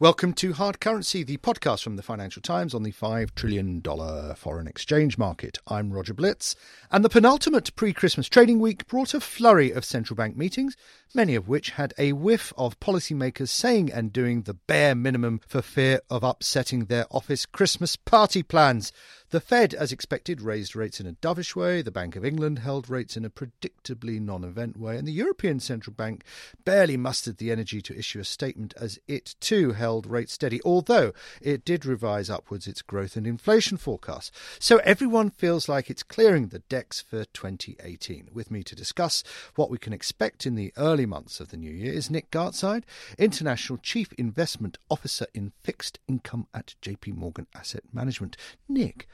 Welcome to Hard Currency, the podcast from the Financial Times on the $5 trillion foreign exchange market. I'm Roger Blitz, and the penultimate pre Christmas trading week brought a flurry of central bank meetings, many of which had a whiff of policymakers saying and doing the bare minimum for fear of upsetting their office Christmas party plans. The Fed, as expected, raised rates in a dovish way. The Bank of England held rates in a predictably non event way. And the European Central Bank barely mustered the energy to issue a statement as it too held rates steady, although it did revise upwards its growth and inflation forecast. So everyone feels like it's clearing the decks for 2018. With me to discuss what we can expect in the early months of the new year is Nick Gartside, International Chief Investment Officer in Fixed Income at JP Morgan Asset Management. Nick,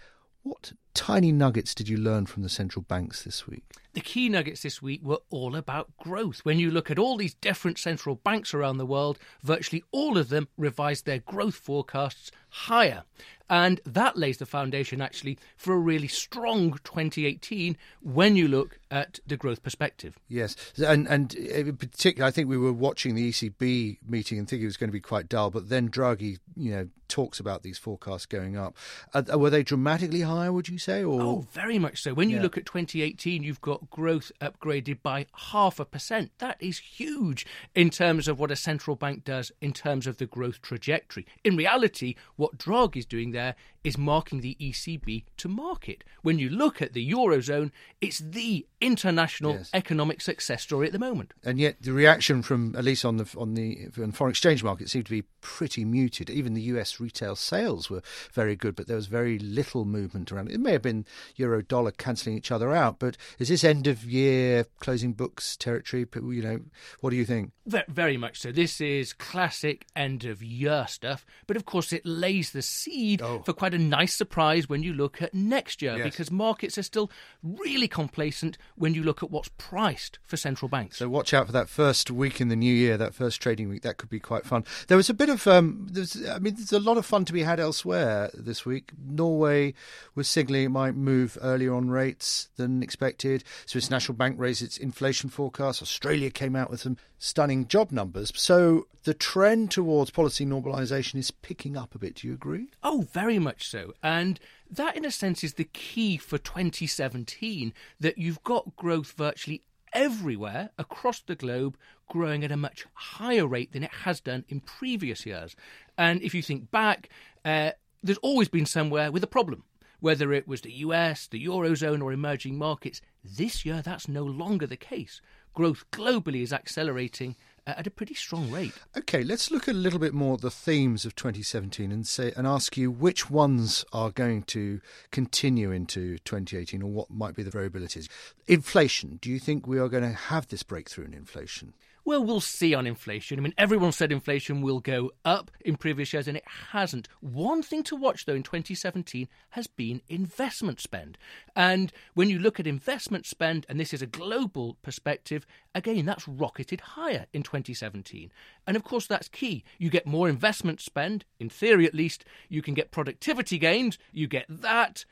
what tiny nuggets did you learn from the central banks this week? The key nuggets this week were all about growth. When you look at all these different central banks around the world, virtually all of them revised their growth forecasts higher. And that lays the foundation actually for a really strong 2018 when you look at the growth perspective. Yes, and and in particular, I think we were watching the ECB meeting and thinking it was going to be quite dull, but then Draghi, you know, talks about these forecasts going up. Uh, were they dramatically higher? Would you say? Or oh, very much so. When you Yeah. look at 2018, you've got growth upgraded by half a percent. That is huge in terms of what a central bank does in terms of the growth trajectory. In reality, what Draghi's doing there is marking the ECB to market. When you look at the eurozone, it's the international Yes. economic success story at the moment. and yet the reaction from at least on the on the on foreign exchange market seemed to be pretty muted. Even the U.S. retail sales were very good, but there was very little movement around. It may have been euro dollar cancelling each other out, but is this end of year closing books territory? You know, what do you think? Very much so. This is classic end of year stuff, but of course it lays the seed Oh. for quite a nice surprise when you look at next year Yes. because markets are still really complacent when you look at what's priced for central banks. So watch out for that first week in the new year, that first trading week. That could be quite fun. There was a bit of, um, there's, I mean, there's a lot of fun to be had elsewhere this week. Norway was signalling it might move earlier on rates than expected. Swiss National Bank raised its inflation forecast. Australia came out with some stunning job numbers. So the trend towards policy normalisation is picking up a bit. Do you agree? Oh, very much so. And that, in a sense, is the key for 2017 that you've got growth virtually everywhere across the globe growing at a much higher rate than it has done in previous years. And if you think back, uh, there's always been somewhere with a problem. Whether it was the US, the Eurozone, or emerging markets, this year that's no longer the case. Growth globally is accelerating at a pretty strong rate. Okay, let's look a little bit more at the themes of 2017 and say and ask you which ones are going to continue into 2018 or what might be the variabilities. Inflation. Do you think we are going to have this breakthrough in inflation? Well, we'll see on inflation. I mean, everyone said inflation will go up in previous years, and it hasn't. One thing to watch, though, in 2017 has been investment spend. And when you look at investment spend, and this is a global perspective, again, that's rocketed higher in 2017. And of course, that's key. You get more investment spend, in theory at least, you can get productivity gains, you get that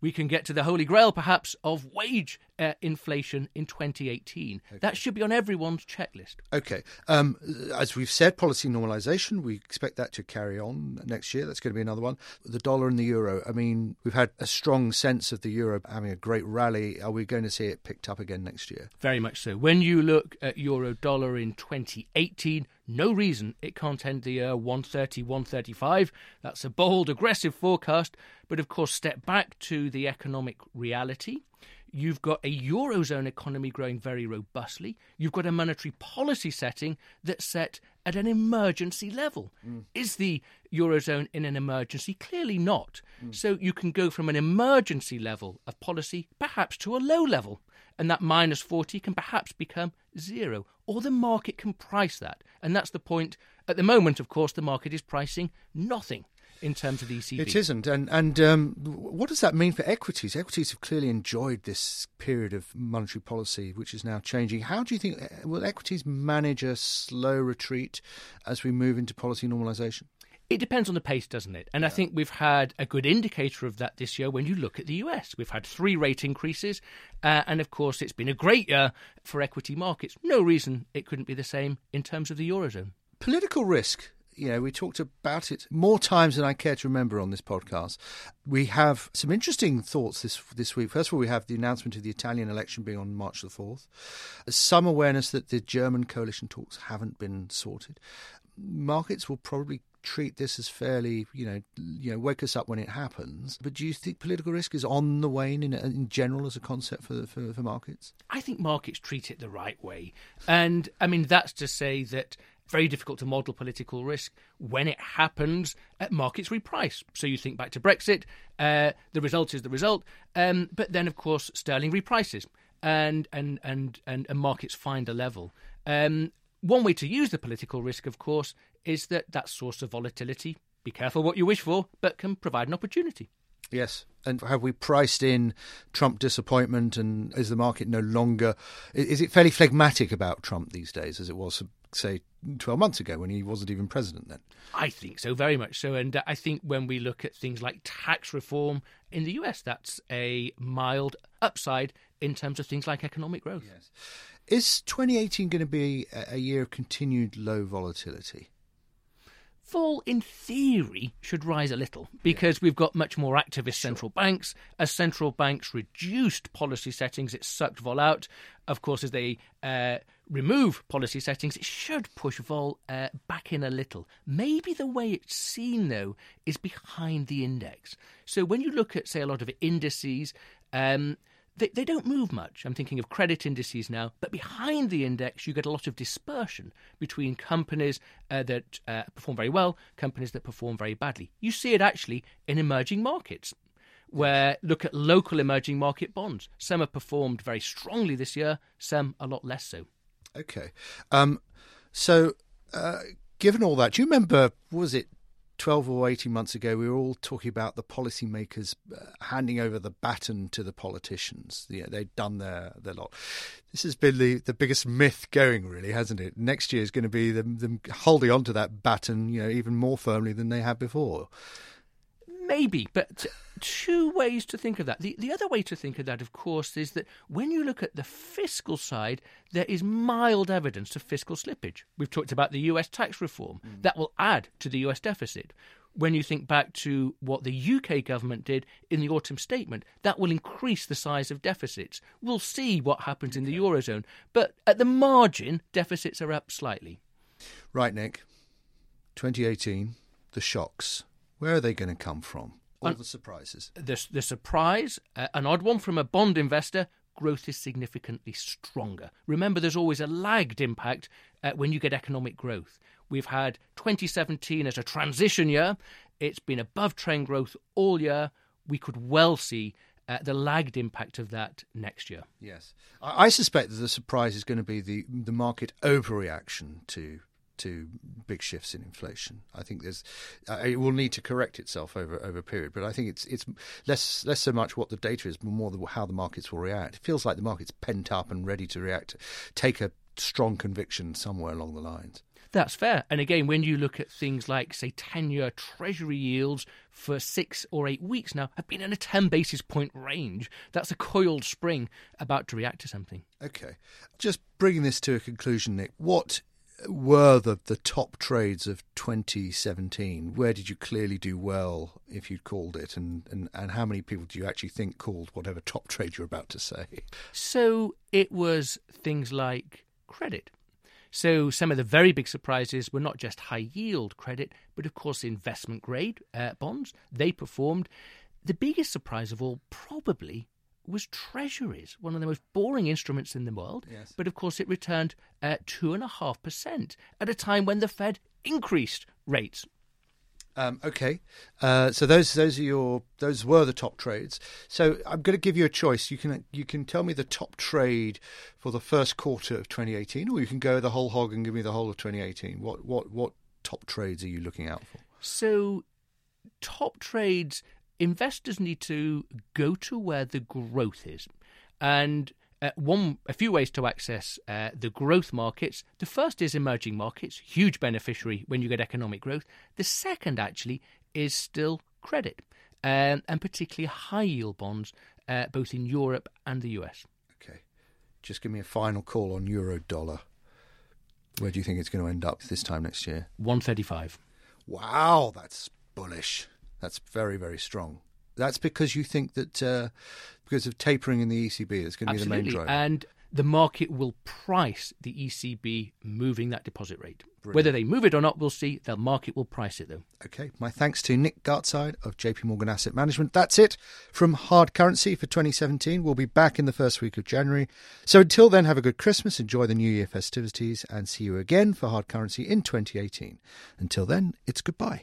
we can get to the holy grail, perhaps, of wage uh, inflation in 2018. That should be on everyone's checklist. Okay. Um, as we've said, policy normalisation, we expect that to carry on next year. That's going to be another one. The dollar and the euro. I mean, we've had a strong sense of the euro having a great rally. Are we going to see it picked up again next year? Very much so. When you look at euro dollar in 2018, no reason it can't end the year 130, 135. That's a bold, aggressive forecast. But of course, step back to the economic reality. You've got a Eurozone economy growing very robustly. You've got a monetary policy setting that's set at an emergency level. Mm. Is the Eurozone in an emergency? Clearly not. Mm. So you can go from an emergency level of policy perhaps to a low level. and that minus 40 can perhaps become zero, or the market can price that. And that's the point. At the moment, of course, the market is pricing nothing in terms of the ECB. It isn't. And and um, what does that mean for equities? Equities have clearly enjoyed this period of monetary policy, which is now changing. How do you think will equities manage a slow retreat as we move into policy normalisation? It depends on the pace, doesn't it? And yeah. I think we've had a good indicator of that this year when you look at the US. We've had three rate increases, uh, and of course, it's been a great year for equity markets. No reason it couldn't be the same in terms of the Eurozone. Political risk you know, we talked about it more times than I care to remember on this podcast. We have some interesting thoughts this this week. First of all, we have the announcement of the Italian election being on March the fourth. Some awareness that the German coalition talks haven't been sorted. Markets will probably treat this as fairly, you know, you know, wake us up when it happens. But do you think political risk is on the wane in, in general as a concept for, for, for markets? I think markets treat it the right way, and I mean that's to say that very difficult to model political risk. When it happens, markets reprice. So you think back to Brexit, uh, the result is the result. Um, but then, of course, sterling reprices, and and and and, and markets find a level. Um, one way to use the political risk, of course, is that that source of volatility. Be careful what you wish for, but can provide an opportunity. Yes. And have we priced in Trump disappointment? And is the market no longer. Is it fairly phlegmatic about Trump these days as it was, say, 12 months ago when he wasn't even president then? I think so, very much so. And uh, I think when we look at things like tax reform in the US, that's a mild upside in terms of things like economic growth. Yes. Is 2018 going to be a year of continued low volatility? Vol, in theory, should rise a little because we've got much more activist sure. central banks. As central banks reduced policy settings, it sucked vol out. Of course, as they uh, remove policy settings, it should push vol uh, back in a little. Maybe the way it's seen, though, is behind the index. So when you look at, say, a lot of indices, um, they, they don't move much. I'm thinking of credit indices now, but behind the index, you get a lot of dispersion between companies uh, that uh, perform very well, companies that perform very badly. You see it actually in emerging markets. Where look at local emerging market bonds. Some have performed very strongly this year, some a lot less so. Okay. Um, so, uh, given all that, do you remember, was it 12 or 18 months ago, we were all talking about the policymakers uh, handing over the baton to the politicians. Yeah, they'd done their, their lot. This has been the, the biggest myth going, really, hasn't it? Next year is going to be them, them holding on to that baton, you know, even more firmly than they had before. Maybe, but two ways to think of that. The, the other way to think of that, of course, is that when you look at the fiscal side, there is mild evidence of fiscal slippage. We've talked about the US tax reform. Mm. That will add to the US deficit. When you think back to what the UK government did in the autumn statement, that will increase the size of deficits. We'll see what happens in the Eurozone. But at the margin, deficits are up slightly. Right, Nick. 2018, the shocks where are they going to come from? All the surprises. The, the surprise, uh, an odd one from a bond investor, growth is significantly stronger. Remember, there's always a lagged impact uh, when you get economic growth. We've had 2017 as a transition year. It's been above trend growth all year. We could well see uh, the lagged impact of that next year. Yes, I, I, suspect that the surprise is going to be the the market overreaction to to big shifts in inflation. I think there's uh, it will need to correct itself over over a period, but I think it's it's less less so much what the data is, but more the, how the markets will react. It feels like the market's pent up and ready to react, take a strong conviction somewhere along the lines. That's fair. And again, when you look at things like, say, 10 year Treasury yields for six or eight weeks now have been in a 10 basis point range, that's a coiled spring about to react to something. Okay. Just bringing this to a conclusion, Nick, what were the, the top trades of 2017? Where did you clearly do well if you'd called it? And, and, and how many people do you actually think called whatever top trade you're about to say? So it was things like credit. So some of the very big surprises were not just high yield credit, but of course investment grade uh, bonds. They performed. The biggest surprise of all probably was treasuries, one of the most boring instruments in the world. Yes. But of course, it returned at 2.5% at a time when the Fed increased rates. Um, okay, uh, so those those are your those were the top trades. So I'm going to give you a choice. You can you can tell me the top trade for the first quarter of 2018, or you can go the whole hog and give me the whole of 2018. What what what top trades are you looking out for? So, top trades investors need to go to where the growth is, and uh, one, a few ways to access uh, the growth markets. The first is emerging markets, huge beneficiary when you get economic growth. The second, actually, is still credit, um, and particularly high yield bonds, uh, both in Europe and the US. Okay, just give me a final call on euro dollar. Where do you think it's going to end up this time next year? 135. Wow, that's bullish. That's very, very strong. That's because you think that uh, because of tapering in the ECB, it's going to Absolutely. be the main driver. And the market will price the ECB moving that deposit rate. Whether they move it or not, we'll see. The market will price it, though. Okay, my thanks to Nick Gartside of JP Morgan Asset Management. That's it from Hard Currency for 2017. We'll be back in the first week of January. So until then, have a good Christmas, enjoy the New Year festivities, and see you again for Hard Currency in 2018. Until then, it's goodbye.